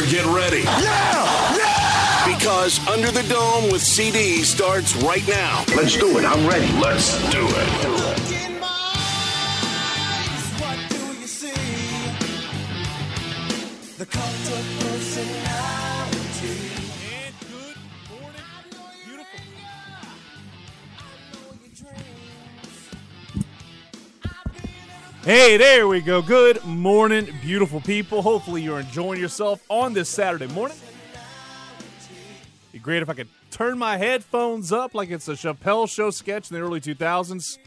better get ready. Yeah! Yeah! Because Under the Dome with CD starts right now. Let's do it. I'm ready. Let's do it. The cult of personality. Hey, there we go. Good morning, beautiful people. Hopefully, you're enjoying yourself on this Saturday morning. Be great if I could turn my headphones up like it's a Chappelle show sketch in the early 2000s.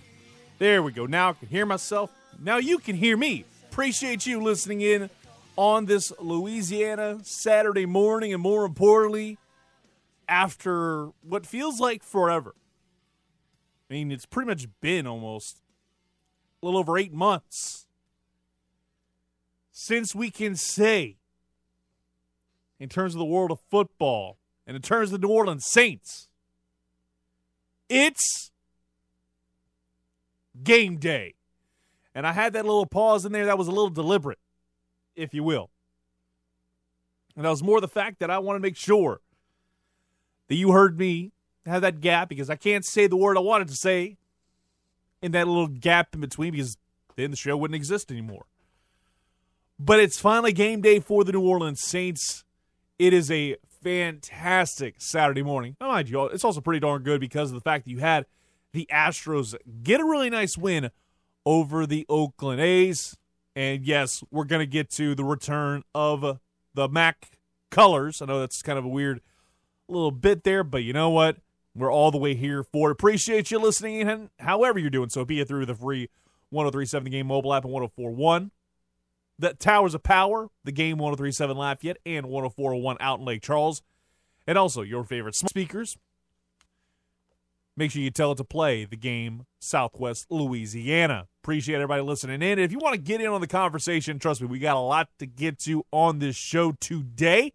There we go. Now I can hear myself. Now you can hear me. Appreciate you listening in on this Louisiana Saturday morning, and more importantly, after what feels like forever. I mean, it's pretty much been almost a little over eight months since we can say, in terms of the world of football and in terms of the New Orleans Saints, it's game day. And I had that little pause in there that was a little deliberate, if you will. And that was more the fact that I want to make sure that you heard me have that gap because I can't say the word I wanted to say in that little gap in between because then the show wouldn't exist anymore. But it's finally game day for the New Orleans Saints. It is a fantastic Saturday morning. Oh, mind you, it's also pretty darn good because of the fact that you had the Astros get a really nice win over the Oakland A's. And yes, we're going to get to the return of the Mac colors. I know that's kind of a weird little bit there, but you know what? We're all the way here for it. Appreciate you listening in, however you're doing so, be it through the free 1037 Game mobile app and 1041. The Towers of Power, the game 1037 Lafayette and 10401 out in Lake Charles. And also your favorite speakers. Make sure you tell it to play the game Southwest Louisiana. Appreciate everybody listening in. If you want to get in on the conversation, trust me, we got a lot to get to on this show today.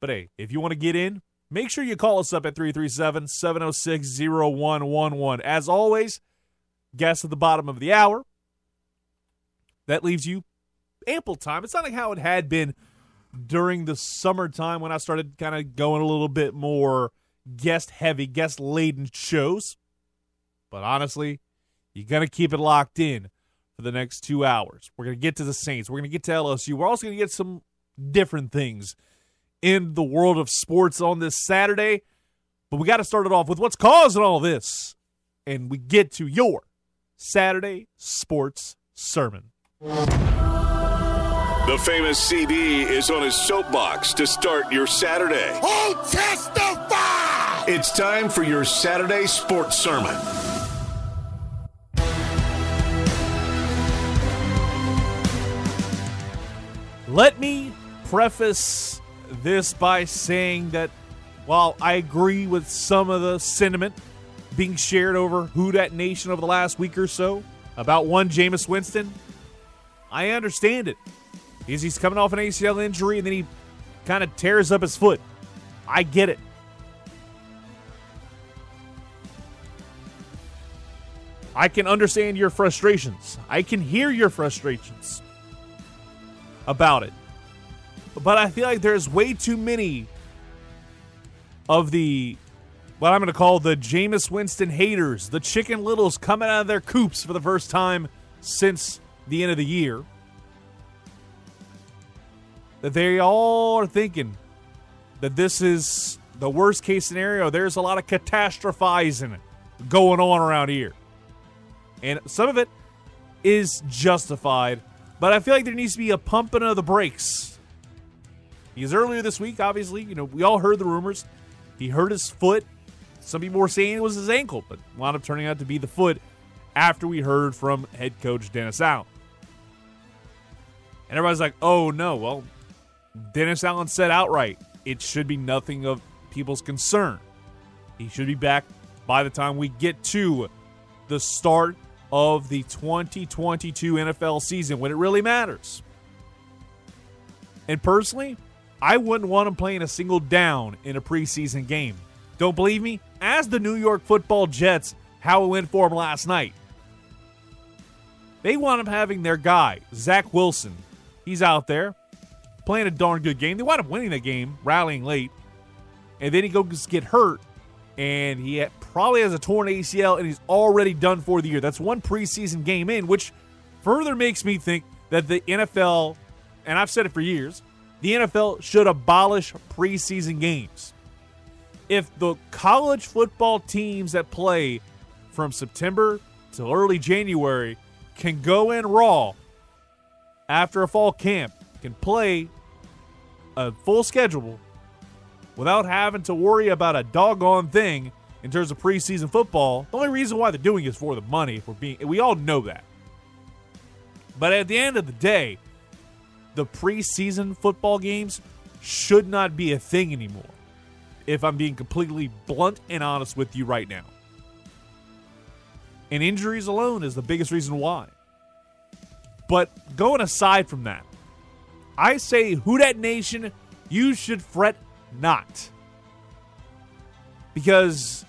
But hey, if you want to get in, make sure you call us up at 337 706 0111. As always, guests at the bottom of the hour. That leaves you ample time. It's not like how it had been during the summertime when I started kind of going a little bit more guest heavy, guest laden shows. But honestly, you're going to keep it locked in for the next two hours. We're going to get to the Saints. We're going to get to LSU. We're also going to get some different things in the world of sports on this Saturday. But we got to start it off with what's causing all this. And we get to your Saturday sports sermon. The famous CD is on his soapbox to start your Saturday. Oh, testify! It's time for your Saturday sports sermon. Let me preface this by saying that while I agree with some of the sentiment being shared over Who Dat Nation over the last week or so about one Jameis Winston, I understand it. Because he's coming off an ACL injury and then he kind of tears up his foot. I get it. I can understand your frustrations. I can hear your frustrations about it. But I feel like there's way too many of the what I'm going to call the Jameis Winston haters, the Chicken Littles coming out of their coops for the first time since the end of the year. That they all are thinking that this is the worst case scenario. There's a lot of catastrophizing going on around here. And some of it is justified, but I feel like there needs to be a pumping of the brakes. Because earlier this week, obviously, you know, we all heard the rumors. He hurt his foot. Some people were saying it was his ankle, but wound up turning out to be the foot after we heard from head coach Dennis Allen. And everybody's like, oh no, well, Dennis Allen said outright it should be nothing of people's concern. He should be back by the time we get to the start of the 2022 NFL season when it really matters. And personally, I wouldn't want him playing a single down in a preseason game. Don't believe me? Ask the New York football Jets how it went for him last night. They want him having their guy, Zach Wilson. He's out there playing a darn good game. They wind up winning the game, rallying late. And then he goes get hurt, and he probably has a torn ACL, and he's already done for the year. That's one preseason game in, which further makes me think that the NFL, and I've said it for years, the NFL should abolish preseason games. If the college football teams that play from September till early January can go in raw after a fall camp, can play a full schedule without having to worry about a doggone thing in terms of preseason football. The only reason why they're doing it is for the money. If we're being, we all know that. But at the end of the day, the preseason football games should not be a thing anymore. If I'm being completely blunt and honest with you right now. And injuries alone is the biggest reason why. But going aside from that, I say, Who Dat Nation, you should fret not. Because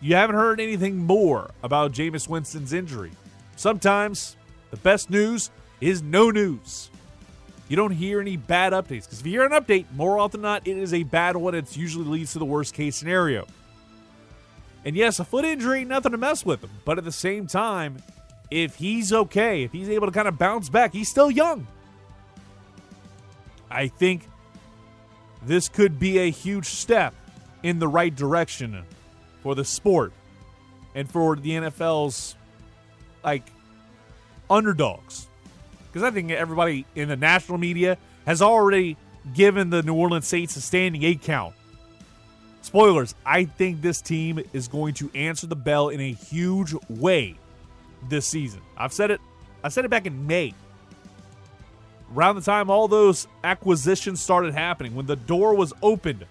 you haven't heard anything more about Jameis Winston's injury. Sometimes the best news is no news. You don't hear any bad updates because if you hear an update, more often than not, it is a bad one. It usually leads to the worst case scenario. And yes, a foot injury, nothing to mess with him. But at the same time, if he's okay, if he's able to kind of bounce back, he's still young. I think this could be a huge step in the right direction for the sport and for the NFL's like underdogs. Because I think everybody in the national media has already given the New Orleans Saints a standing eight count. Spoilers, I think this team is going to answer the bell in a huge way this season. I've said it I said it back in May around the time all those acquisitions started happening, when the door was opened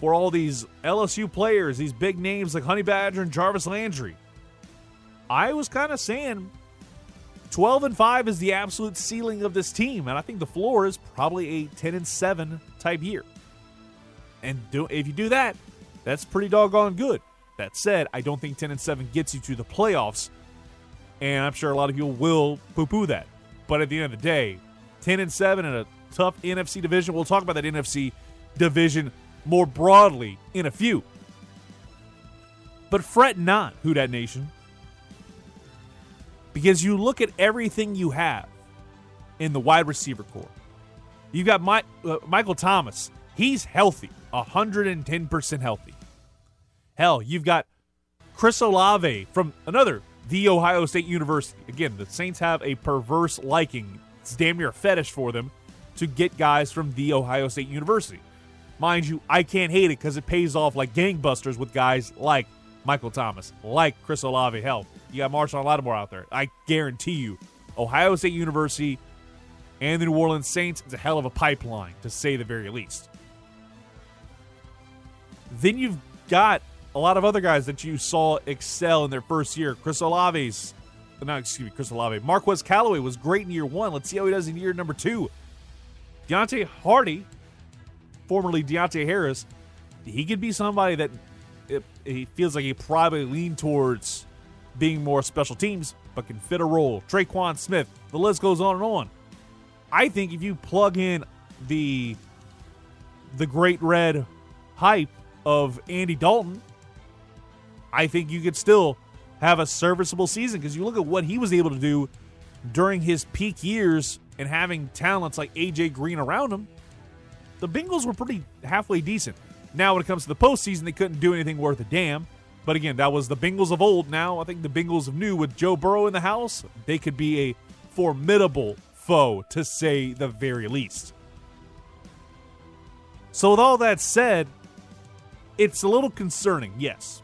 for all these LSU players, these big names like Honey Badger and Jarvis Landry, I was kind of saying 12 and 5 is the absolute ceiling of this team, and I think the floor is probably a 10 and 7 type year. And do, if you do that, that's pretty doggone good. That said, I don't think 10 and 7 gets you to the playoffs, and I'm sure a lot of people will poo poo that. But at the end of the day, 10 and 7 in a tough NFC division. We'll talk about that NFC division more broadly in a few. But fret not, Who Dat Nation. Because you look at everything you have in the wide receiver corps. You've got My, uh, Michael Thomas. He's healthy, 110% healthy. Hell, you've got Chris Olave from another, The Ohio State University. Again, the Saints have a perverse liking it's damn near a fetish for them to get guys from The Ohio State University. Mind you, I can't hate it because it pays off like gangbusters with guys like Michael Thomas, like Chris Olave. Hell, you got Marshon Lattimore out there. I guarantee you, Ohio State University and the New Orleans Saints is a hell of a pipeline, to say the very least. Then you've got a lot of other guys that you saw excel in their first year. Chris Olave's not excuse me, Chris Olave. Marquez Callaway was great in year one. Let's see how he does in year number two. Deonte Harty, formerly Deonte Harris, he could be somebody that he feels like he probably lean towards being more special teams, but can fit a role. Tre'Quan Smith, the list goes on and on. I think if you plug in the the great red hype of Andy Dalton, I think you could still have a serviceable season because you look at what he was able to do during his peak years and having talents like AJ Green around him. The Bengals were pretty halfway decent. Now, when it comes to the postseason, they couldn't do anything worth a damn. But again, that was the Bengals of old. Now, I think the Bengals of new, with Joe Burrow in the house, they could be a formidable foe, to say the very least. So, with all that said, it's a little concerning, yes.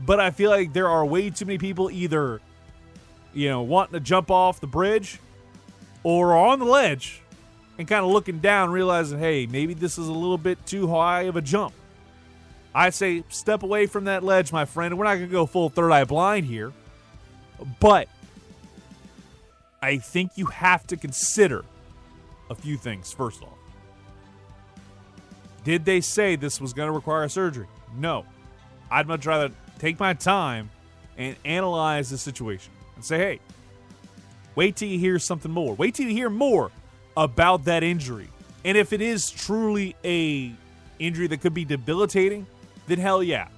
But I feel like there are way too many people either, you know, wanting to jump off the bridge or on the ledge and kind of looking down, realizing, hey, maybe this is a little bit too high of a jump. I'd say step away from that ledge, my friend. We're not going to go full third eye blind here, but I think you have to consider a few things. First off, did they say this was going to require surgery? No. I'd much rather take my time and analyze the situation and say, hey, wait till you hear something more. Wait till you hear more about that injury. And if it is truly a injury that could be debilitating, then hell yeah.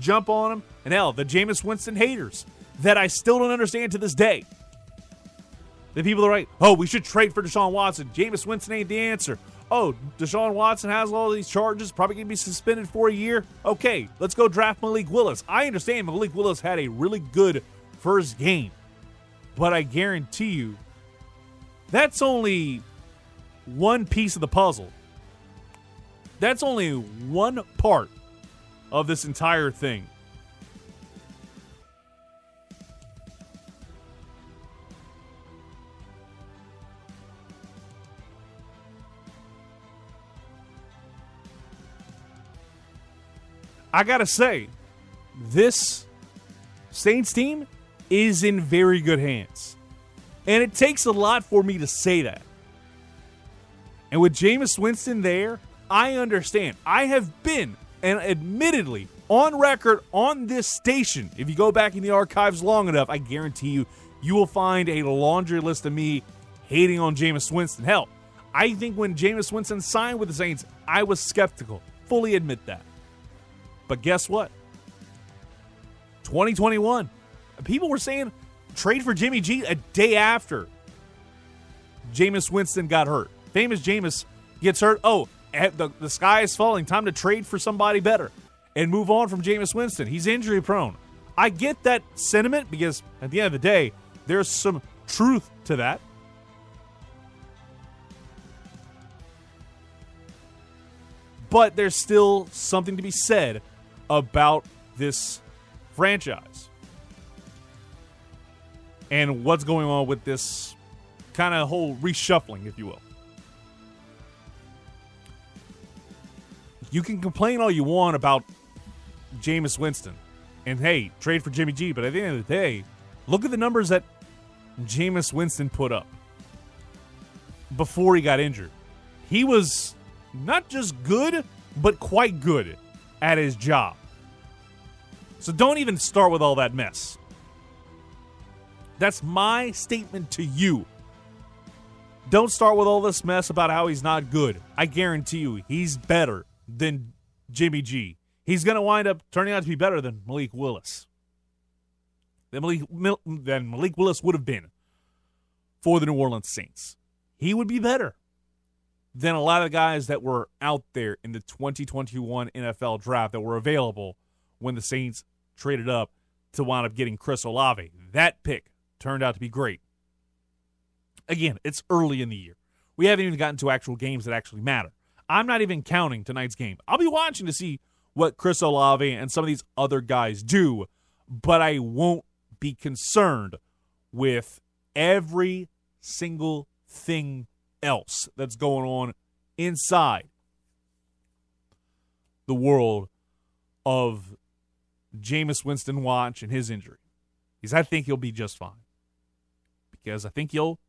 Jump on them. And hell, the Jameis Winston haters that I still don't understand to this day. The people are like, oh, we should trade for Deshaun Watson. Jameis Winston ain't the answer. Oh, Deshaun Watson has all these charges, probably going to be suspended for a year. Okay, let's go draft Malik Willis. I understand Malik Willis had a really good first game, but I guarantee you that's only one piece of the puzzle. That's only one part of this entire thing. I gotta say, this Saints team is in very good hands. And it takes a lot for me to say that. And with Jameis Winston there, I understand. I have been, and admittedly, on record on this station, if you go back in the archives long enough, I guarantee you, you will find a laundry list of me hating on Jameis Winston. Hell, I think when Jameis Winston signed with the Saints, I was skeptical. Fully admit that. But guess what? 2021. People were saying trade for Jimmy G a day after Jameis Winston got hurt. Famous Jameis gets hurt. Oh, Eh, the, the sky is falling. Time to trade for somebody better and move on from Jameis Winston. He's injury prone. I get that sentiment because at the end of the day, there's some truth to that. But there's still something to be said about this franchise and what's going on with this kind of whole reshuffling, if you will. You can complain all you want about Jameis Winston and hey, trade for Jimmy G, but at the end of the day, look at the numbers that Jameis Winston put up before he got injured. He was not just good, but quite good at his job. So don't even start with all that mess. That's my statement to you. Don't start with all this mess about how he's not good. I guarantee you, he's better than Jimmy G. He's going to wind up turning out to be better than Malik Willis. Than Malik, than Malik Willis would have been for the New Orleans Saints. He would be better than a lot of guys that were out there in the 2021 NFL draft that were available when the Saints traded up to wind up getting Chris Olave. That pick turned out to be great. Again, it's early in the year. We haven't even gotten to actual games that actually matter. I'm not even counting tonight's game. I'll be watching to see what Chris Olave and some of these other guys do, but I won't be concerned with every single thing else that's going on inside the world of Jameis Winston Watch and his injury. Because I think he'll be just fine. Because I think he'll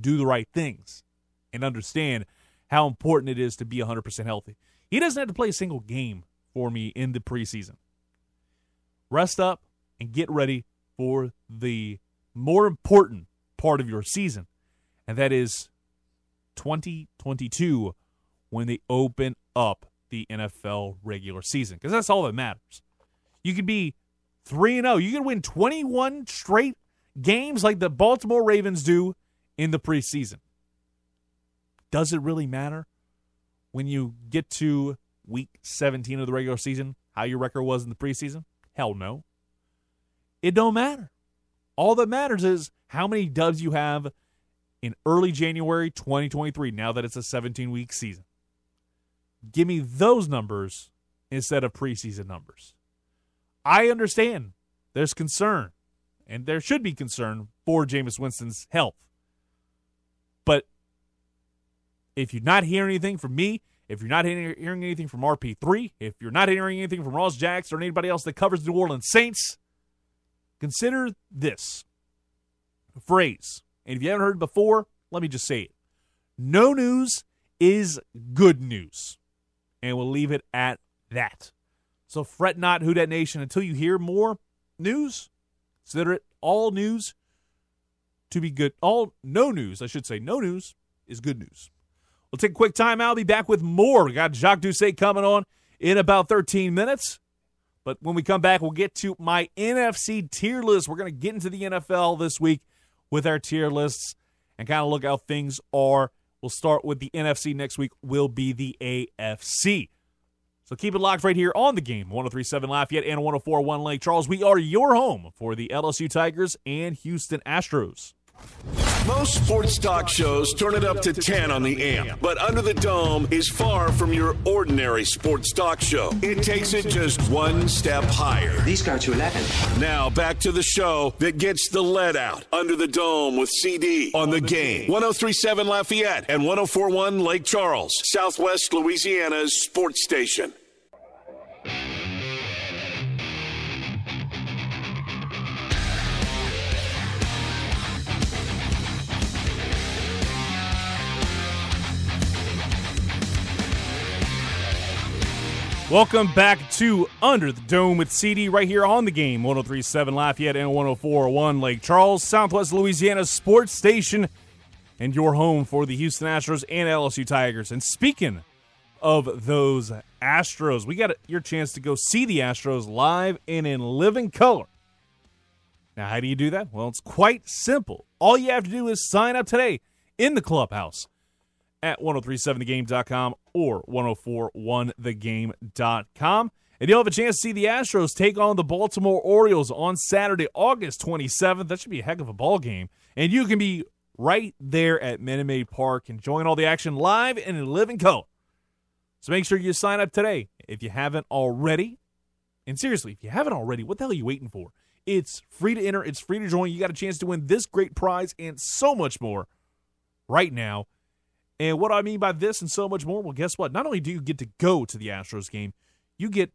do the right things and understand how important it is to be 100% healthy. He doesn't have to play a single game for me in the preseason. Rest up and get ready for the more important part of your season, and that is 2022 when they open up the NFL regular season because that's all that matters. You could be 3 and 0. You could win 21 straight games like the Baltimore Ravens do in the preseason. Does it really matter when you get to week 17 of the regular season how your record was in the preseason? Hell no. It don't matter. All that matters is how many dubs you have in early January 2023 now that it's a 17 week season. Give me those numbers instead of preseason numbers. I understand there's concern, and there should be concern for Jameis Winston's health. But If you're not hearing anything from me, if you're not hearing, anything from RP3, if you're not hearing anything from Ross Jacks or anybody else that covers the New Orleans Saints, consider this phrase. And if you haven't heard it before, let me just say it. No news is good news. And we'll leave it at that. So fret not, Who Dat Nation, until you hear more news. Consider it all news to be good. All no news, I should say, no news is good news. We'll take a quick time out. I'll be back with more. We got Jacques Doucet coming on in about 13 minutes. But when we come back, we'll get to my NFC tier list. We're going to get into the NFL this week with our tier lists and kind of look how things are. We'll start with the NFC next week, will be the AFC. So keep it locked right here on the game 1037 Lafayette and 1041 Lake Charles. We are your home for the LSU Tigers and Houston Astros. Most sports talk shows turn it up to 10 on the amp, but Under the Dome is far from your ordinary sports talk show. It takes it just one step higher. These go to 11. Now back to the show that gets the lead out. Under the Dome with CD on the game. 1037 Lafayette and 1041 Lake Charles, Southwest Louisiana's sports station. Welcome back to Under the Dome with CD right here on the game 1037 Lafayette and 1041 Lake Charles, Southwest Louisiana sports station, and your home for the Houston Astros and LSU Tigers. And speaking of those Astros, we got your chance to go see the Astros live and in living color. Now, how do you do that? Well, it's quite simple. All you have to do is sign up today in the clubhouse at 1037thegame.com or 1041thegame.com. And you'll have a chance to see the Astros take on the Baltimore Orioles on Saturday, August 27th. That should be a heck of a ball game. And you can be right there at Minute Maid Park enjoying all the action live and in living color. So make sure you sign up today if you haven't already. And seriously, if you haven't already, what the hell are you waiting for? It's free to enter, it's free to join. You got a chance to win this great prize and so much more right now and what do I mean by this and so much more, well, guess what? Not only do you get to go to the Astros game, you get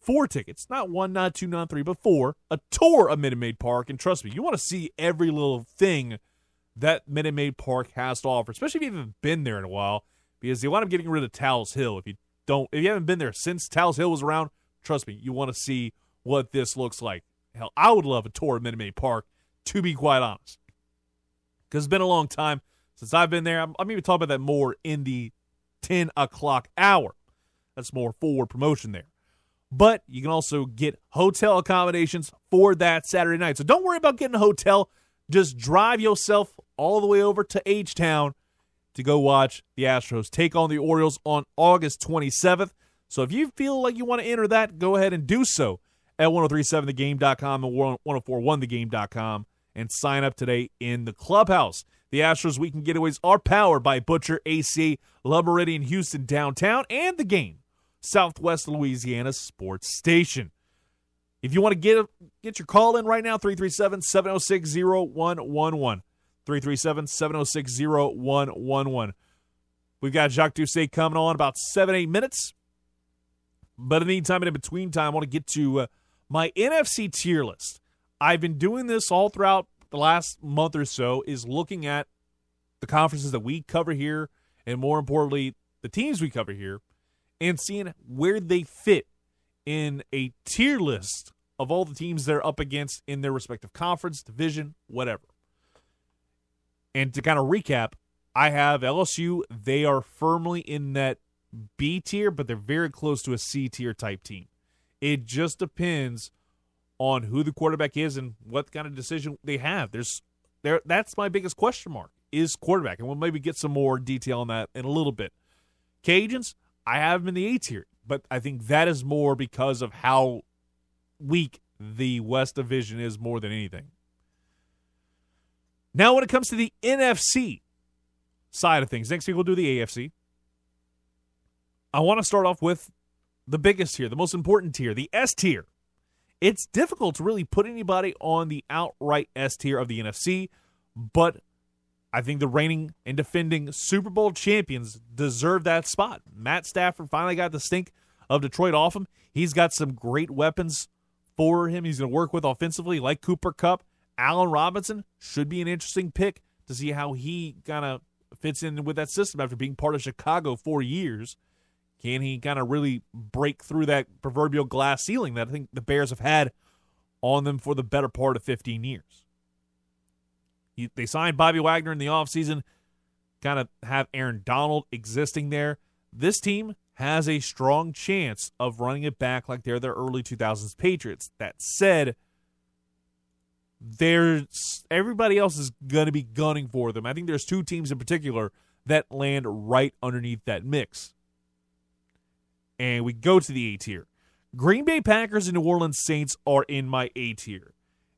four tickets, not one, not two, not three, but four, a tour of Minute Maid Park. And trust me, you want to see every little thing that Minute Maid Park has to offer, especially if you haven't been there in a while, because they wind up getting rid of Tal's Hill. If you don't, if you haven't been there since Tal's Hill was around, trust me, you want to see what this looks like. Hell, I would love a tour of Minute Maid Park, to be quite honest, because it's been a long time since I've been there. I'm, I'm even talking about that more in the 10 o'clock hour. That's more forward promotion there. But you can also get hotel accommodations for that Saturday night. So don't worry about getting a hotel. Just drive yourself all the way over to H Town to go watch the Astros take on the Orioles on August 27th. So if you feel like you want to enter that, go ahead and do so at 1037thegame.com and 1041thegame.com and sign up today in the clubhouse. The Astros Weekend Getaways are powered by Butcher AC, Le Meridien Houston downtown, and the game, Southwest Louisiana Sports Station. If you want to get get your call in right now, 337 706 0111. 337 706 0111. We've got Jacques Doucet coming on about seven, eight minutes. But in the meantime, in between time, I want to get to uh, my NFC tier list. I've been doing this all throughout the last month or so is looking at the conferences that we cover here, and more importantly, the teams we cover here, and seeing where they fit in a tier list of all the teams they're up against in their respective conference, division, whatever. And to kind of recap, I have LSU. They are firmly in that B tier, but they're very close to a C tier type team. It just depends on who the quarterback is and what kind of decision they have. There's there that's my biggest question mark is quarterback, and we'll maybe get some more detail on that in a little bit. Cajuns, I have them in the A tier, but I think that is more because of how weak the West Division is more than anything. Now, when it comes to the NFC side of things, next week we'll do the AFC. I want to start off with the biggest tier, the most important tier, the S tier it's difficult to really put anybody on the outright S tier of the NFC, but I think the reigning and defending Super Bowl champions deserve that spot. Matt Stafford finally got the stink of Detroit off him. He's got some great weapons for him. He's going to work with offensively, like Cooper Kupp. Allen Robinson should be an interesting pick to see how he kind of fits in with that system after being part of Chicago for years. Can he kind of really break through that proverbial glass ceiling that I think the Bears have had on them for the better part of 15 years? He, they signed Bobby Wagner in the offseason, kind of have Aaron Donald existing there. This team has a strong chance of running it back like they're their early 2000s Patriots. That said, there's everybody else is going to be gunning for them. I think there's two teams in particular that land right underneath that mix. And we go to the A tier. Green Bay Packers and New Orleans Saints are in my A tier.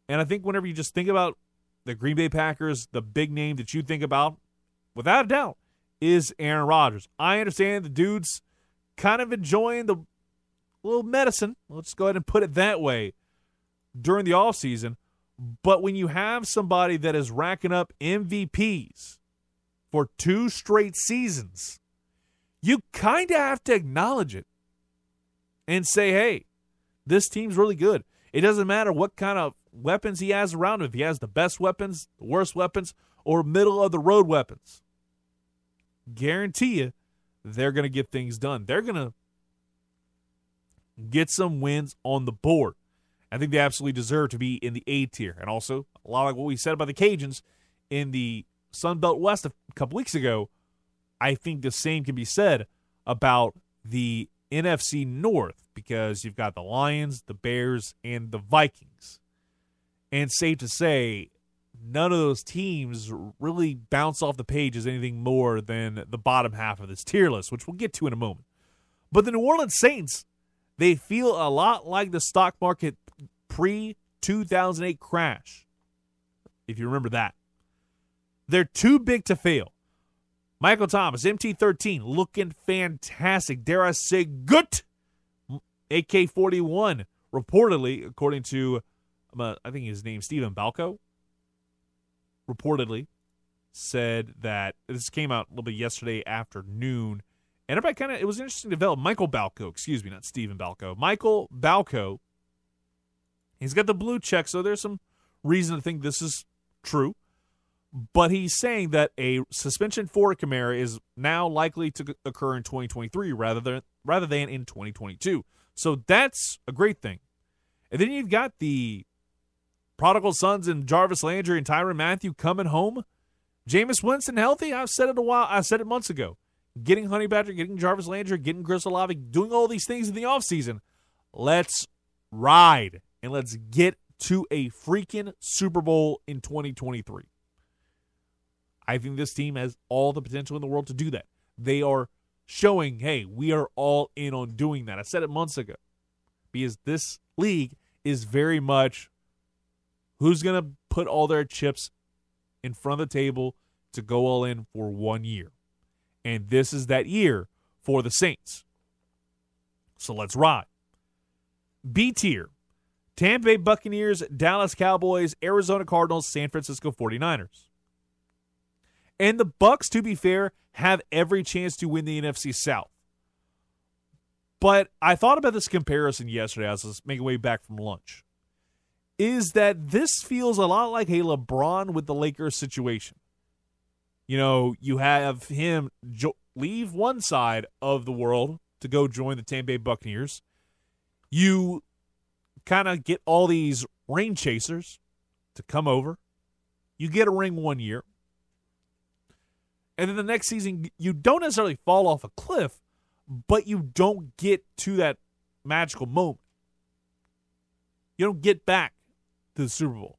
And I think whenever you just think about the Green Bay Packers, the big name that you think about, without a doubt, is Aaron Rodgers. I understand the dude's kind of enjoying the little medicine, let's go ahead and put it that way, during the offseason. But when you have somebody that is racking up MVPs for two straight seasons, you kind of have to acknowledge it and say, hey, this team's really good. It doesn't matter what kind of weapons he has around him, if he has the best weapons, the worst weapons, or middle of the road weapons. Guarantee you, they're going to get things done. They're going to get some wins on the board. I think they absolutely deserve to be in the A tier. And also, a lot like what we said about the Cajuns in the Sun Belt West a couple weeks ago, I think the same can be said about the NFC North because you've got the Lions, the Bears, and the Vikings. And safe to say, none of those teams really bounce off the page as anything more than the bottom half of this tier list, which we'll get to in a moment. But the New Orleans Saints, they feel a lot like the stock market pre 2008 crash, if you remember that. They're too big to fail. Michael Thomas, MT13, looking fantastic. Dare I say, good. AK 41, reportedly, according to, uh, I think his name, Stephen Balco, reportedly said that this came out a little bit yesterday afternoon. And everybody kind of, it was interesting to develop. Michael Balco, excuse me, not Stephen Balco. Michael Balco, he's got the blue check, so there's some reason to think this is true but he's saying that a suspension for Kamara is now likely to occur in 2023 rather than rather than in 2022. So that's a great thing. And then you've got the prodigal sons and Jarvis Landry and Tyrann Mathieu coming home. Jameis Winston healthy. I've said it a while. I said it months ago. Getting Honey Badger, getting Jarvis Landry, getting Chris Olave, doing all these things in the offseason. Let's ride and let's get to a freaking Super Bowl in 2023. I think this team has all the potential in the world to do that. They are showing, hey, we are all in on doing that. I said it months ago because this league is very much who's going to put all their chips in front of the table to go all in for one year. And this is that year for the Saints. So let's ride. B tier Tampa Bay Buccaneers, Dallas Cowboys, Arizona Cardinals, San Francisco 49ers. And the Bucks, to be fair, have every chance to win the NFC South. But I thought about this comparison yesterday as I was making way back from lunch. Is that this feels a lot like a LeBron with the Lakers situation. You know, you have him jo- leave one side of the world to go join the Tampa Bay Buccaneers. You kind of get all these rain chasers to come over. You get a ring one year. And then the next season, you don't necessarily fall off a cliff, but you don't get to that magical moment. You don't get back to the Super Bowl.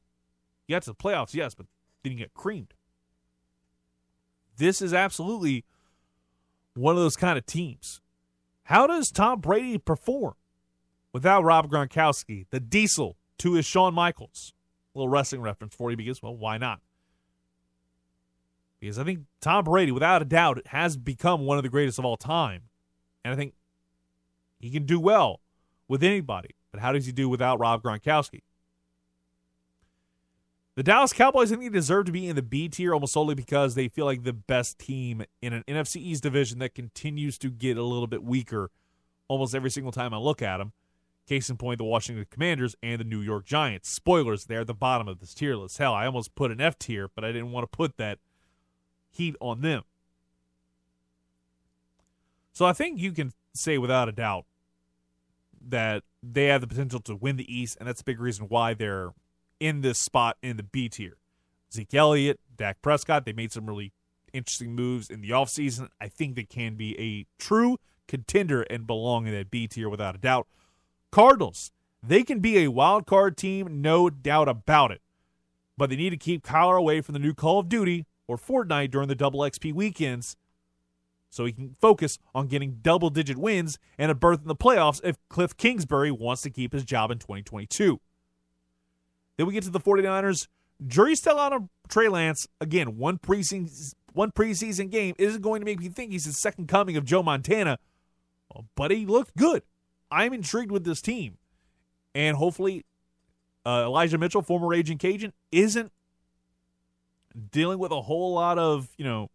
You got to the playoffs, yes, but then you get creamed. This is absolutely one of those kind of teams. How does Tom Brady perform without Rob Gronkowski, the diesel to his Shawn Michaels? A little wrestling reference for you because, well, why not? Because I think Tom Brady, without a doubt, has become one of the greatest of all time. And I think he can do well with anybody. But how does he do without Rob Gronkowski? The Dallas Cowboys, I think, deserve to be in the B tier almost solely because they feel like the best team in an NFC East division that continues to get a little bit weaker almost every single time I look at them. Case in point, the Washington Commanders and the New York Giants. Spoilers, they're at the bottom of this tier list. Hell, I almost put an F tier, but I didn't want to put that heat on them. So I think you can say without a doubt that they have the potential to win the East, and that's a big reason why they're in this spot in the B tier. Zeke Elliott, Dak Prescott, they made some really interesting moves in the offseason. I think they can be a true contender and belong in that B tier without a doubt. Cardinals, they can be a wild card team, no doubt about it. But they need to keep Kyler away from the new Call of Duty or Fortnite during the double XP weekends so he can focus on getting double digit wins and a berth in the playoffs if Cliff Kingsbury wants to keep his job in 2022. Then we get to the 49ers. Jury's still out on Trey Lance. Again, one preseason, one preseason game isn't going to make me think he's the second coming of Joe Montana, but he looked good. I'm intrigued with this team. And hopefully, uh, Elijah Mitchell, former Agent Cajun, isn't dealing with a whole lot of, you know,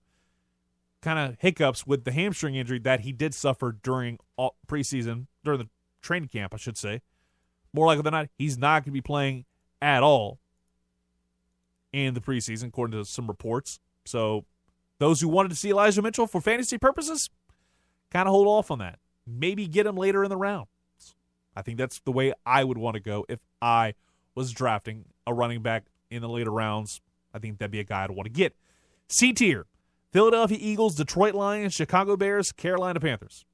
kind of hiccups with the hamstring injury that he did suffer during all preseason, during the training camp, I should say. More likely than not, he's not going to be playing at all in the preseason, according to some reports. So, those who wanted to see Elijah Mitchell for fantasy purposes, kind of hold off on that. Maybe get him later in the round. I think that's the way I would want to go if I was drafting a running back in the later rounds. I think that'd be a guy I'd want to get. C tier Philadelphia Eagles, Detroit Lions, Chicago Bears, Carolina Panthers.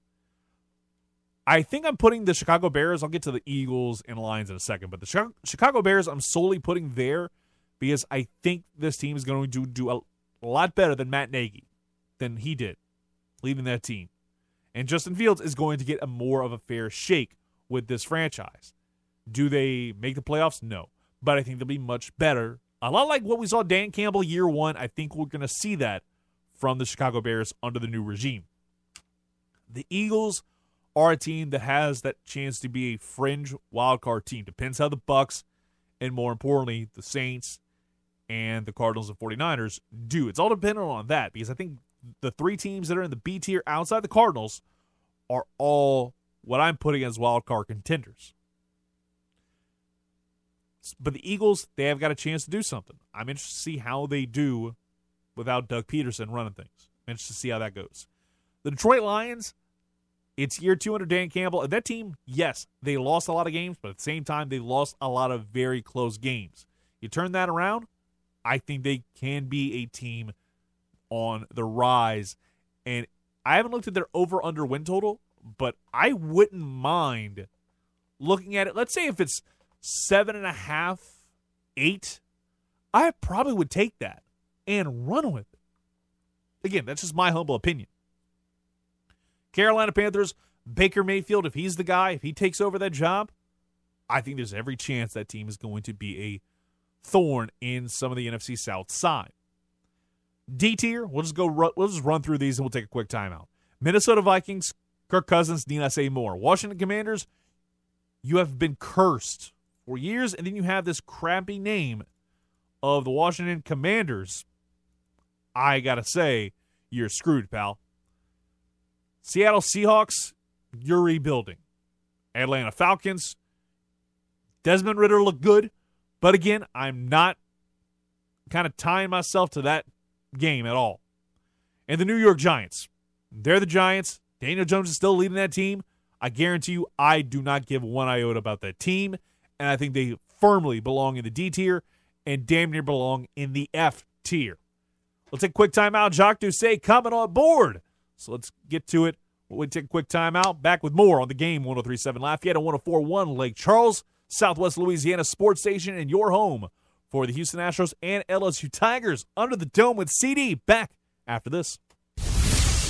I think I'm putting the Chicago Bears. I'll get to the Eagles and Lions in a second, but the Chicago Bears I'm solely putting there because I think this team is going to do a, lot better than Matt Nagy than he did leaving that team. And Justin Fields is going to get a more of a fair shake with this franchise. Do they make the playoffs? No. But I think they'll be much better. A lot like what we saw Dan Campbell year one. I think we're going to see that from the Chicago Bears under the new regime. The Eagles are a team that has that chance to be a fringe wildcard team. Depends how the Bucks and more importantly, the Saints and the Cardinals and 49ers do. It's all dependent on that because I think the three teams that are in the B tier outside the Cardinals are all what I'm putting as wildcard contenders. But the Eagles, they have got a chance to do something. I'm interested to see how they do without Doug Pederson running things. I'm interested to see how that goes. The Detroit Lions, it's year two under Dan Campbell. And that team, yes, they lost a lot of games, but at the same time, they lost a lot of very close games. You turn that around, I think they can be a team on the rise. And I haven't looked at their over under win total, but I wouldn't mind looking at it. Let's say if it's seven and a half, eight, I probably would take that and run with it. Again, that's just my humble opinion. Carolina Panthers, Baker Mayfield, if he's the guy, if he takes over that job, I think there's every chance that team is going to be a thorn in some of the NFC South side. D tier, we'll just go. We'll just run through these and we'll take a quick timeout. Minnesota Vikings, Kirk Cousins, need I say more? Washington Commanders, you have been cursed for years, and then you have this crappy name of the Washington Commanders. I gotta say, you're screwed, pal. Seattle Seahawks, you're rebuilding. Atlanta Falcons, Desmond Ridder looked good, but again, I'm not kind of tying myself to that game at all. And the New York Giants, they're the Giants. Daniel Jones is still leading that team. I guarantee you, I do not give one iota about that team, and I think they firmly belong in the D tier and damn near belong in the F tier. Let's take a quick timeout. Jacques Doucet coming on board. So let's get to it. We'll take a quick timeout. Back with more on the game 1037 Lafayette and 1041 Lake Charles, Southwest Louisiana Sports Station, and your home for the Houston Astros and LSU Tigers under the dome with CD. Back after this.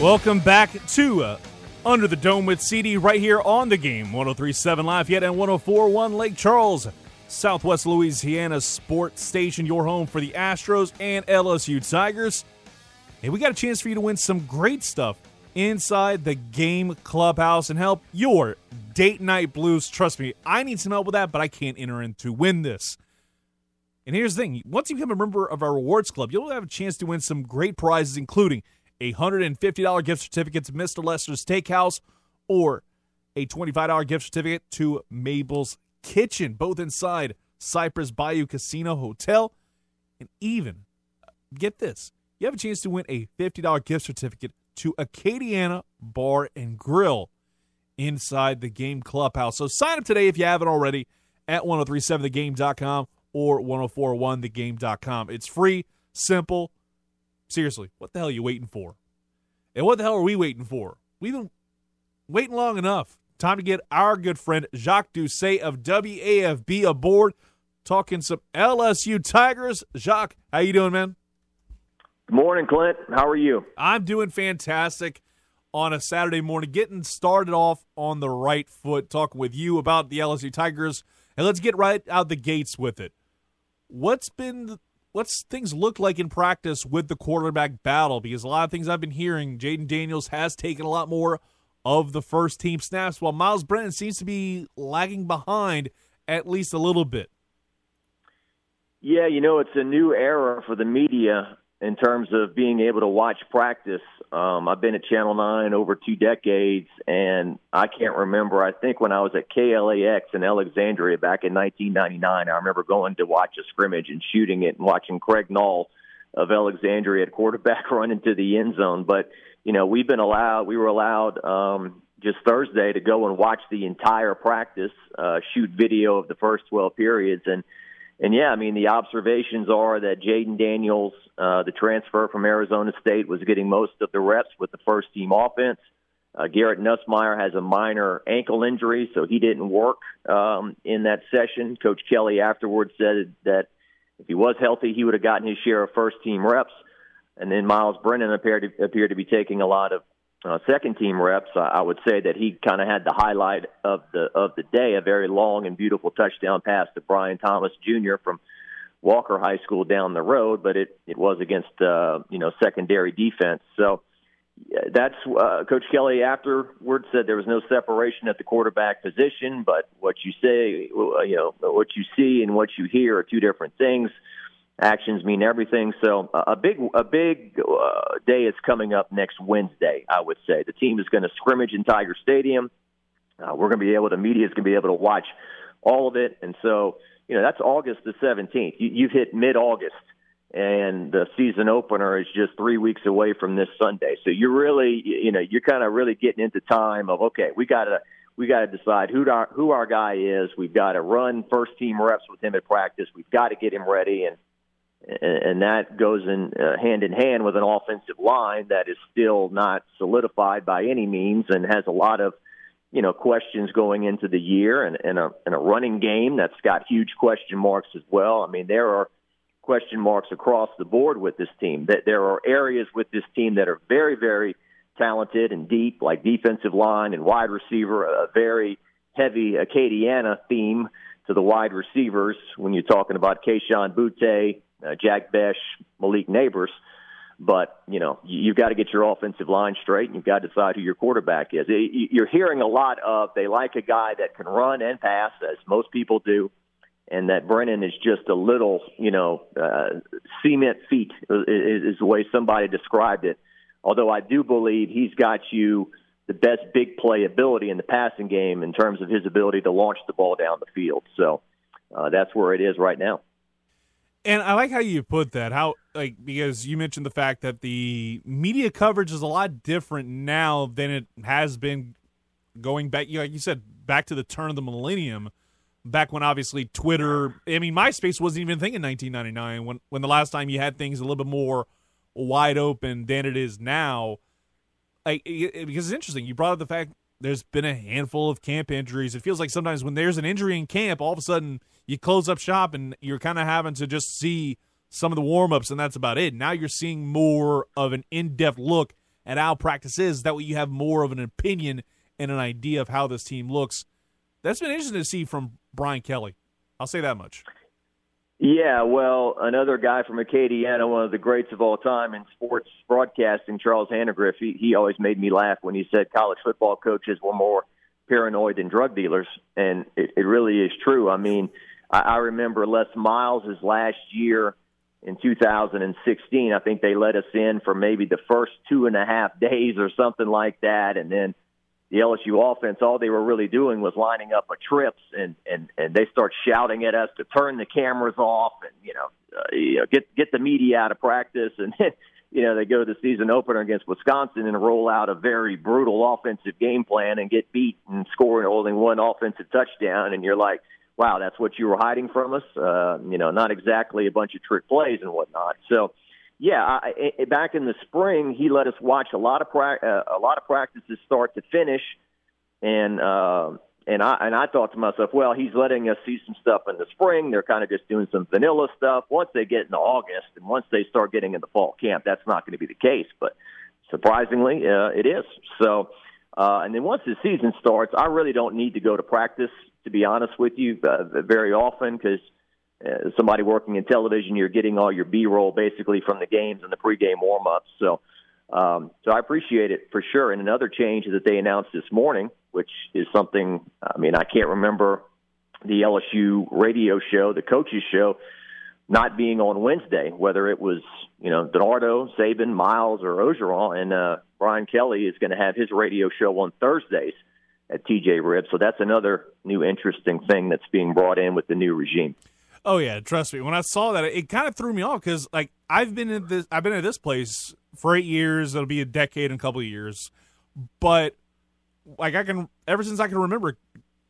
Welcome back to uh, Under the Dome with CD right here on the game 1037 Lafayette and 1041 Lake Charles, Southwest Louisiana Sports Station, your home for the Astros and LSU Tigers. And we got a chance for you to win some great stuff inside the game clubhouse and help your date night blues. Trust me, I need some help with that, but I can't enter in to win this. And here's the thing once you become a member of our rewards club, you'll have a chance to win some great prizes, including a $150 gift certificate to Mr. Lester's Steakhouse or a $25 gift certificate to Mabel's Kitchen, both inside Cypress Bayou Casino Hotel. And even, uh, get this, you have a chance to win a $50 gift certificate to Acadiana Bar and Grill inside the game clubhouse. So sign up today if you haven't already at 1037thegame.com or 1041thegame.com. It's free, simple, seriously, what the hell are you waiting for? And what the hell are we waiting for? We've been waiting long enough. Time to get our good friend Jacques Doucet of WAFB aboard, talking some LSU Tigers. Jacques, how you doing, man? Good morning, Clint. How are you? I'm doing fantastic on a Saturday morning, getting started off on the right foot, talking with you about the LSU Tigers. And let's get right out the gates with it. What's been what's things look like in practice with the quarterback battle? Because a lot of things I've been hearing, Jayden Daniels has taken a lot more of the first team snaps, while Miles Brennan seems to be lagging behind at least a little bit. Yeah, you know, it's a new era for the media in terms of being able to watch practice. Um, I've been at Channel 9 over two decades, and I can't remember. I think when I was at KLAX in Alexandria back in 1999, I remember going to watch a scrimmage and shooting it and watching Craig Nall of Alexandria at quarterback run into the end zone. But, you know, we've been allowed, we were allowed um, just Thursday to go and watch the entire practice, uh, shoot video of the first 12 periods. And, and yeah, I mean, the observations are that Jayden Daniels, uh, the transfer from Arizona State, was getting most of the reps with the first team offense. Uh, Garrett Nussmeier has a minor ankle injury, so he didn't work um, in that session. Coach Kelly afterwards said that if he was healthy, he would have gotten his share of first team reps. And then Miles Brennan appeared to, appeared to be taking a lot of uh, second team reps, uh, I would say that he kind of had the highlight of the of the day, a very long and beautiful touchdown pass to Brian Thomas Jr. from Walker High School down the road, but it it was against uh, you know secondary defense. So that's uh, Coach Kelly afterwards said there was no separation at the quarterback position, but what you say, you know, what you see and what you hear are two different things actions mean everything. So uh, a big a big uh, day is coming up next Wednesday. I would say the team is going to scrimmage in Tiger Stadium. Uh, we're going to be able to media is going to be able to watch all of it, and so you know that's August the seventeenth. You, you've hit mid August. And the season opener is just three weeks away from this Sunday, so you're really, you know, you're kind of really getting into time of okay, we got to we got to decide who our who our guy is. We've got to run first team reps with him at practice. We've got to get him ready, and and that goes in uh, hand in hand with an offensive line that is still not solidified by any means and has a lot of you know questions going into the year and, and a and a running game that's got huge question marks as well. I mean there are question marks across the board with this team. That there are areas with this team that are very very talented and deep, like defensive line and wide receiver, a very heavy Acadiana theme to the wide receivers when you're talking about Kayshon Boutte, uh, Jack Bech, Malik Nabers. But you know you've got to get your offensive line straight, and you've got to decide who your quarterback is. You're hearing a lot of they like a guy that can run and pass, as most people do, and that Brennan is just a little, you know, uh, cement feet is, is the way somebody described it. Although I do believe he's got you the best big play ability in the passing game in terms of his ability to launch the ball down the field. So uh, that's where it is right now. And I like how you put that. How like because you mentioned the fact that the media coverage is a lot different now than it has been going back. Like you said, back to the turn of the millennium. Back when obviously Twitter, I mean, MySpace wasn't even a thing in 1999. When when the last time you had things a little bit more wide open than it is now. Like because it's interesting. You brought up the fact there's been a handful of camp injuries. It feels like sometimes when there's an injury in camp, all of a sudden you close up shop and you're kind of having to just see some of the warm ups, and that's about it. Now you're seeing more of an in depth look at how practice is. That way you have more of an opinion and an idea of how this team looks. That's been interesting to see from Brian Kelly. I'll say that much. Yeah, well, another guy from Acadiana, one of the greats of all time in sports broadcasting, Charles Hannegriff, he, he always made me laugh when he said college football coaches were more paranoid than drug dealers. And it, it really is true. I mean, I, I remember Les Miles' last year in 2016. I think they let us in for maybe the first two and a half days or something like that. And then the LSU offense, all they were really doing was lining up a trips, and and and they start shouting at us to turn the cameras off, and you know, uh, you know, get get the media out of practice, and you know they go to the season opener against Wisconsin and roll out a very brutal offensive game plan and get beat and score only one offensive touchdown, and you're like, wow, that's what you were hiding from us, uh, you know, not exactly a bunch of trick plays and whatnot, so yeah, I, I, back in the spring, he let us watch a lot of pra- uh, a lot of practices start to finish, and uh, and I and I thought to myself, well, he's letting us see some stuff in the spring. They're kind of just doing some vanilla stuff. Once they get into August and once they start getting into fall camp, that's not going to be the case. But surprisingly, uh, it is. So, uh, and then once the season starts, I really don't need to go to practice to be honest with you uh, very often because uh, somebody working in television, you're getting all your B-roll basically from the games and the pregame warm-ups. So, um, so I appreciate it for sure. And another change that they announced this morning, which is something I mean I can't remember the LSU radio show, the coaches show, not being on Wednesday, whether it was you know DiNardo, Saban, Miles, or Orgeron, and uh, Brian Kelly is going to have his radio show on Thursdays at TJ Rib. So that's another new interesting thing that's being brought in with the new regime. Oh yeah, trust me. When I saw that, it kind of threw me off because like I've been in this, I've been at this place for eight years. It'll be a decade and a couple of years, but like I can ever since I can remember,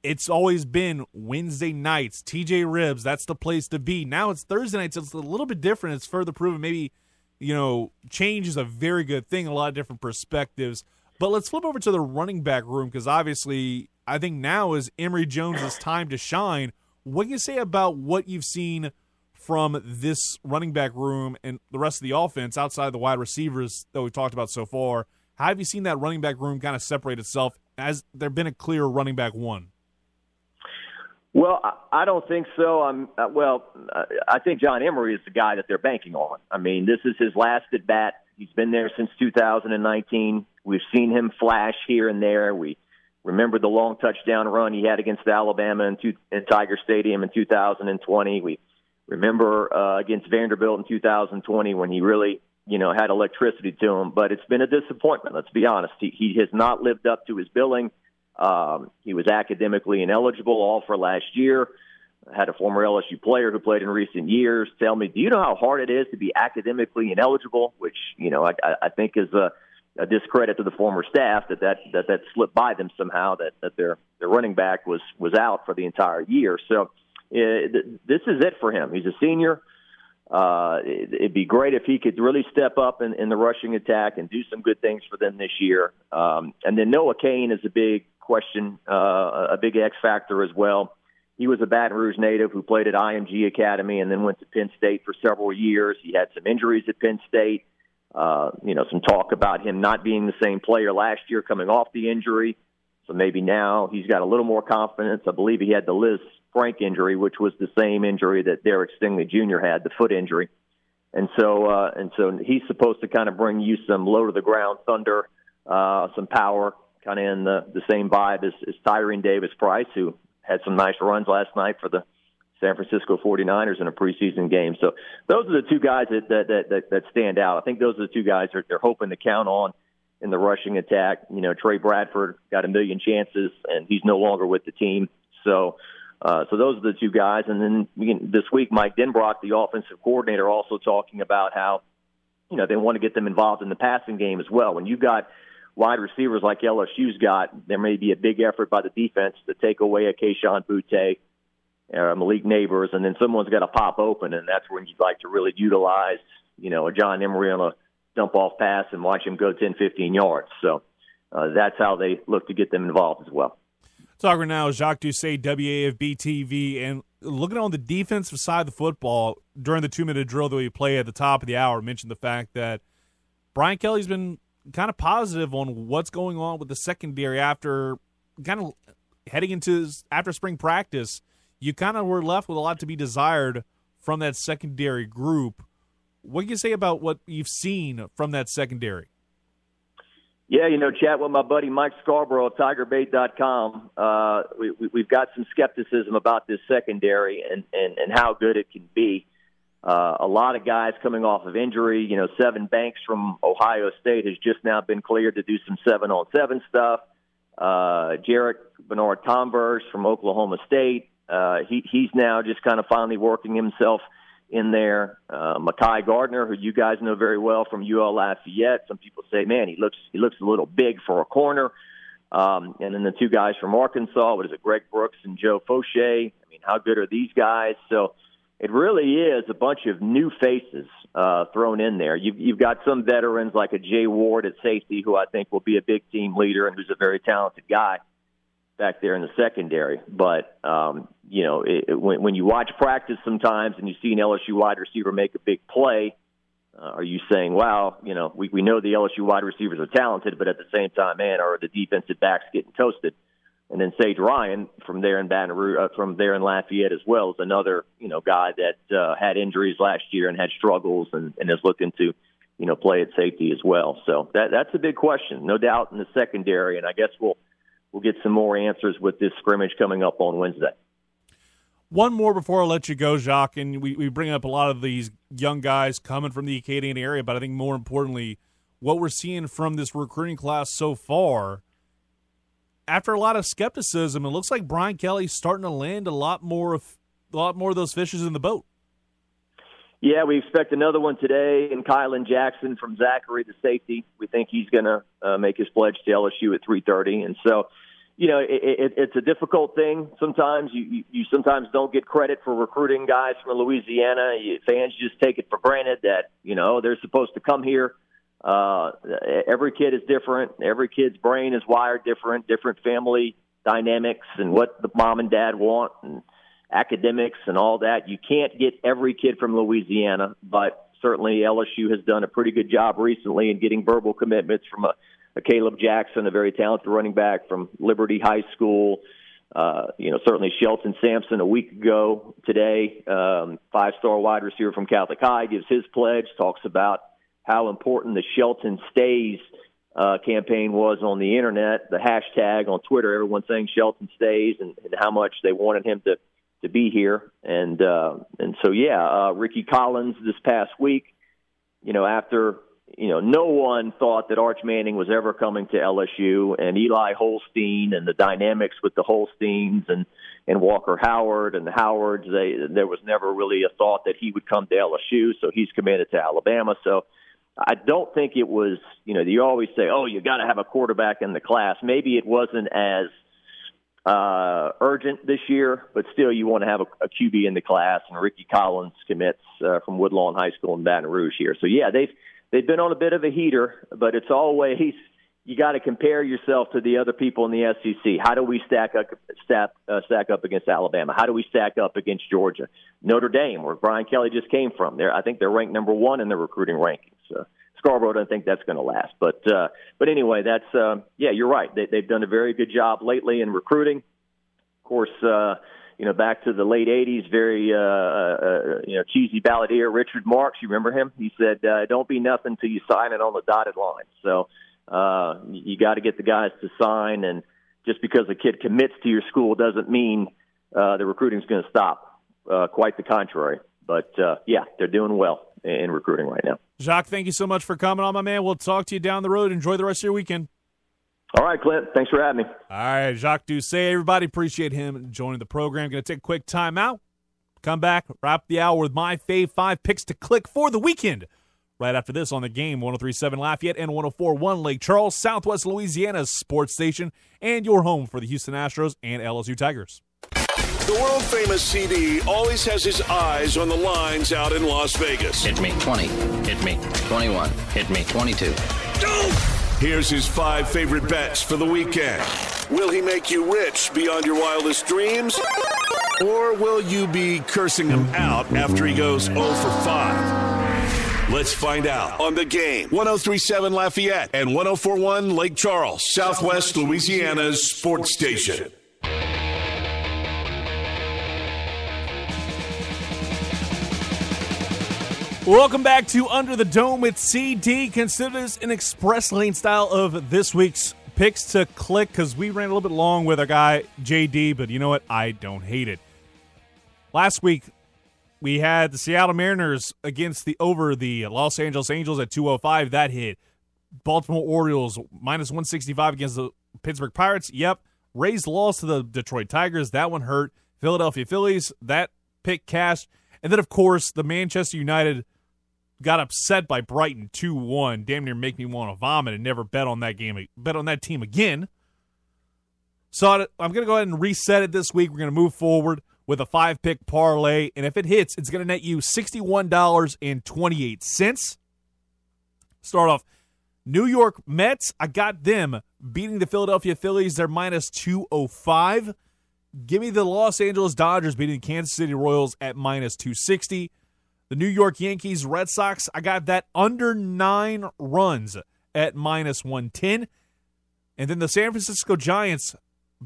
it's always been Wednesday nights. TJ Ribs, that's the place to be. Now it's Thursday nights. It's a little bit different. It's further proven. Maybe you know, change is a very good thing. A lot of different perspectives. But let's flip over to the running back room because obviously I think now is Emory Jones's time to shine what can you say about what you've seen from this running back room and the rest of the offense outside the wide receivers that we've talked about so far? How have you seen that running back room kind of separate itself? Has there been a clear running back one? Well, I don't think so. I'm uh, well. Uh, I think John Emery is the guy that they're banking on. I mean, this is his last at bat. He's been there since 2019. We've seen him flash here and there. We Remember the long touchdown run he had against Alabama in, two, in Tiger Stadium in 2020. We remember uh, against Vanderbilt in 2020 when he really, you know, had electricity to him. But it's been a disappointment. Let's be honest. He, he has not lived up to his billing. Um, he was academically ineligible all for last year. Had a former LSU player who played in recent years tell me, "Do you know how hard it is to be academically ineligible?" Which you know I, I think is a a discredit to the former staff that that that, that slipped by them somehow that that their their running back was was out for the entire year. So uh, this is it for him. He's a senior. Uh, it, it'd be great if he could really step up in, in the rushing attack and do some good things for them this year. Um, and then Noah Cain is a big question, uh, a big X factor as well. He was a Baton Rouge native who played at IMG Academy and then went to Penn State for several years. He had some injuries at Penn State. Uh, you know, some talk about him not being the same player last year coming off the injury. So maybe now he's got a little more confidence. I believe he had the Liz Frank injury, which was the same injury that Derek Stingley Jr. had, the foot injury. And so, uh, and so he's supposed to kind of bring you some low to the ground thunder, uh, some power, kind of in the, the same vibe as, as Tyrion Davis Price, who had some nice runs last night for the San Francisco 49ers in a preseason game. So those are the two guys that that that, that stand out. I think those are the two guys that they're hoping to count on in the rushing attack. You know, Tre Bradford got a million chances, and he's no longer with the team. So. Uh, so those are the two guys, and then we can, this week, Mike Denbrock, the offensive coordinator, also talking about how you know they want to get them involved in the passing game as well. When you've got wide receivers like LSU's got, there may be a big effort by the defense to take away a Kayshon Boutte uh, Malik Nabers, and then someone's got to pop open, and that's when you'd like to really utilize, you know, a John Emery on a dump off pass and watch him go 10, 15 yards. So uh, that's how they look to get them involved as well. Talking now, Jacques Doucet, WAFB TV, and looking on the defensive side of the football during the two minute drill that we play at the top of the hour, mentioned the fact that Brian Kelly's been kind of positive on what's going on with the secondary after kind of heading into after spring practice. You kind of were left with a lot to be desired from that secondary group. What can you say about what you've seen from that secondary? Yeah, you know, chat with my buddy Mike Scarborough of TigerBait.com. Uh, we, we, we've got some skepticism about this secondary and, and, and how good it can be. Uh, a lot of guys coming off of injury. You know, Sevyn Banks from Ohio State has just now been cleared to do some seven on seven stuff. Uh, Jarrick Bernard Converse from Oklahoma State. Uh, he, he's now just kind of finally working himself – in there. Uh, Mekhi Garner, who you guys know very well from UL Lafayette. Some people say, man, he looks he looks a little big for a corner. Um, and then the two guys from Arkansas, what is it, Greg Brooks and Joe Foucha? I mean, how good are these guys? So it really is a bunch of new faces uh, thrown in there. You've, you've got some veterans like a Jay Ward at safety, who I think will be a big team leader and who's a very talented guy back there in the secondary. But um, you know, it, it, when, when you watch practice sometimes and you see an LSU wide receiver make a big play, uh, are you saying, "Wow, you know, we we know the LSU wide receivers are talented, but at the same time, man, are the defensive backs getting toasted?" And then Sage Ryan from there in Baton Rouge, uh, from there in Lafayette as well, is another you know guy that uh, had injuries last year and had struggles and, and is looking to you know play at safety as well. So that that's a big question, no doubt in the secondary, and I guess we'll we'll get some more answers with this scrimmage coming up on Wednesday. One more before I let you go, Jacques, and we, we bring up a lot of these young guys coming from the Acadian area, but I think more importantly, what we're seeing from this recruiting class so far, after a lot of skepticism, it looks like Brian Kelly's starting to land a lot more of a lot more of those fishes in the boat. Yeah, we expect another one today, and Kylan Jackson from Zachary, the safety. We think he's going to uh, make his pledge to LSU at 3:30, and so, you know, it, it, it's a difficult thing. Sometimes you, you you sometimes don't get credit for recruiting guys from Louisiana. You, fans just take it for granted that you know they're supposed to come here. Uh, every kid is different. Every kid's brain is wired different. Different family dynamics and what the mom and dad want and academics and all that. You can't get every kid from Louisiana, but certainly LSU has done a pretty good job recently in getting verbal commitments from a, a Kaleb Jackson, a very talented running back from Liberty High School. Uh, you know, certainly Shelton Sampson a week ago today, um, five star wide receiver from Catholic High gives his pledge, talks about how important the Shelton Stays uh, campaign was on the internet, the hashtag on Twitter, everyone saying Shelton Stays and, and how much they wanted him to to be here. And uh, and so yeah, uh, Rickie Collins this past week, you know, after you know, no one thought that Arch Manning was ever coming to LSU, and Eli Holstein and the dynamics with the Holsteins and and Walker Howard and the Howards. They there was never really a thought that he would come to LSU, so he's committed to Alabama. So. I don't think it was, you know, you always say, oh, you got to have a quarterback in the class. Maybe it wasn't as uh, urgent this year, but still you want to have a, a QB in the class. And Rickie Collins commits uh, from Woodlawn High School in Baton Rouge here. So yeah, they've they've been on a bit of a heater, but it's always you got to compare yourself to the other people in the SEC. How do we stack up stack, uh, stack up against Alabama? How do we stack up against Georgia, Notre Dame, where Brian Kelly just came from? There, I think they're ranked number one in the recruiting rankings. Uh, Scarborough doesn't think that's going to last. But uh, but anyway, that's uh, yeah, you're right. They, they've done a very good job lately in recruiting. Of course, uh, you know back to the late '80s, very uh, uh, you know cheesy balladeer Richard Marx. You remember him? He said, uh, "Don't be nothing till you sign it on the dotted line." So uh, you got to get the guys to sign, and just because a kid commits to your school doesn't mean uh, the is going to stop. Uh, quite the contrary. But uh, yeah, they're doing well in recruiting right now. Jacques, thank you so much for coming on, my man. We'll talk to you down the road. Enjoy the rest of your weekend. All right, Clint. Thanks for having me. All right, Jacques Doucet. Everybody appreciate him joining the program. Going to take a quick timeout. Come back, wrap the hour with my fave five picks to click for the weekend. Right after this on the game, 1037 Lafayette and 1041 Lake Charles, Southwest Louisiana's sports station, and your home for the Houston Astros and LSU Tigers. The world famous CD always has his eyes on the lines out in Las Vegas. Hit me 20. Hit me 21. Hit me 22. Here's his five favorite bets for the weekend. Will he make you rich beyond your wildest dreams? Or will you be cursing him out after he goes 0 for 5? Let's find out on the game. 1037 Lafayette and 1041 Lake Charles, Southwest Louisiana's sports station. Welcome back to Under the Dome with CD. Consider this an express lane style of this week's picks to click because we ran a little bit long with our guy JD, but you know what? I don't hate it. Last week, we had the Seattle Mariners against the over the Los Angeles Angels at 205. That hit. Baltimore Orioles minus 165 against the Pittsburgh Pirates. Yep. Rays lost to the Detroit Tigers. That one hurt. Philadelphia Phillies. That pick cashed. And then, of course, the Manchester United got upset by Brighton 2-1. Damn near make me want to vomit and never bet on that game, bet on that team again. So I'm going to go ahead and reset it this week. We're going to move forward with a five pick parlay. And if it hits, it's going to net you $61.28. Start off New York Mets. I got them beating the Philadelphia Phillies. They're minus 205. Give me the Los Angeles Dodgers beating the Kansas City Royals at minus 260. The New York Yankees Red Sox, I got that under nine runs at minus 110. And then the San Francisco Giants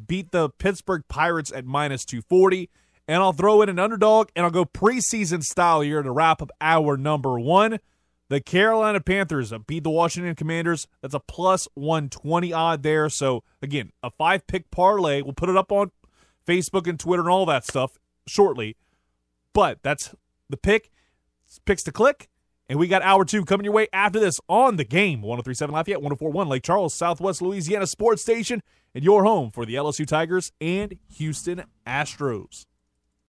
beat the Pittsburgh Pirates at minus 240. And I'll throw in an underdog and I'll go preseason style here to wrap up our number one. The Carolina Panthers beat the Washington Commanders. That's a plus 120 odd there. So, again, a five pick parlay. We'll put it up on Facebook and Twitter and all that stuff shortly. But that's the pick picks to click. And we got hour two coming your way after this on the game. 1037 Lafayette, 1041 Lake Charles, Southwest Louisiana Sports Station, and your home for the LSU Tigers and Houston Astros.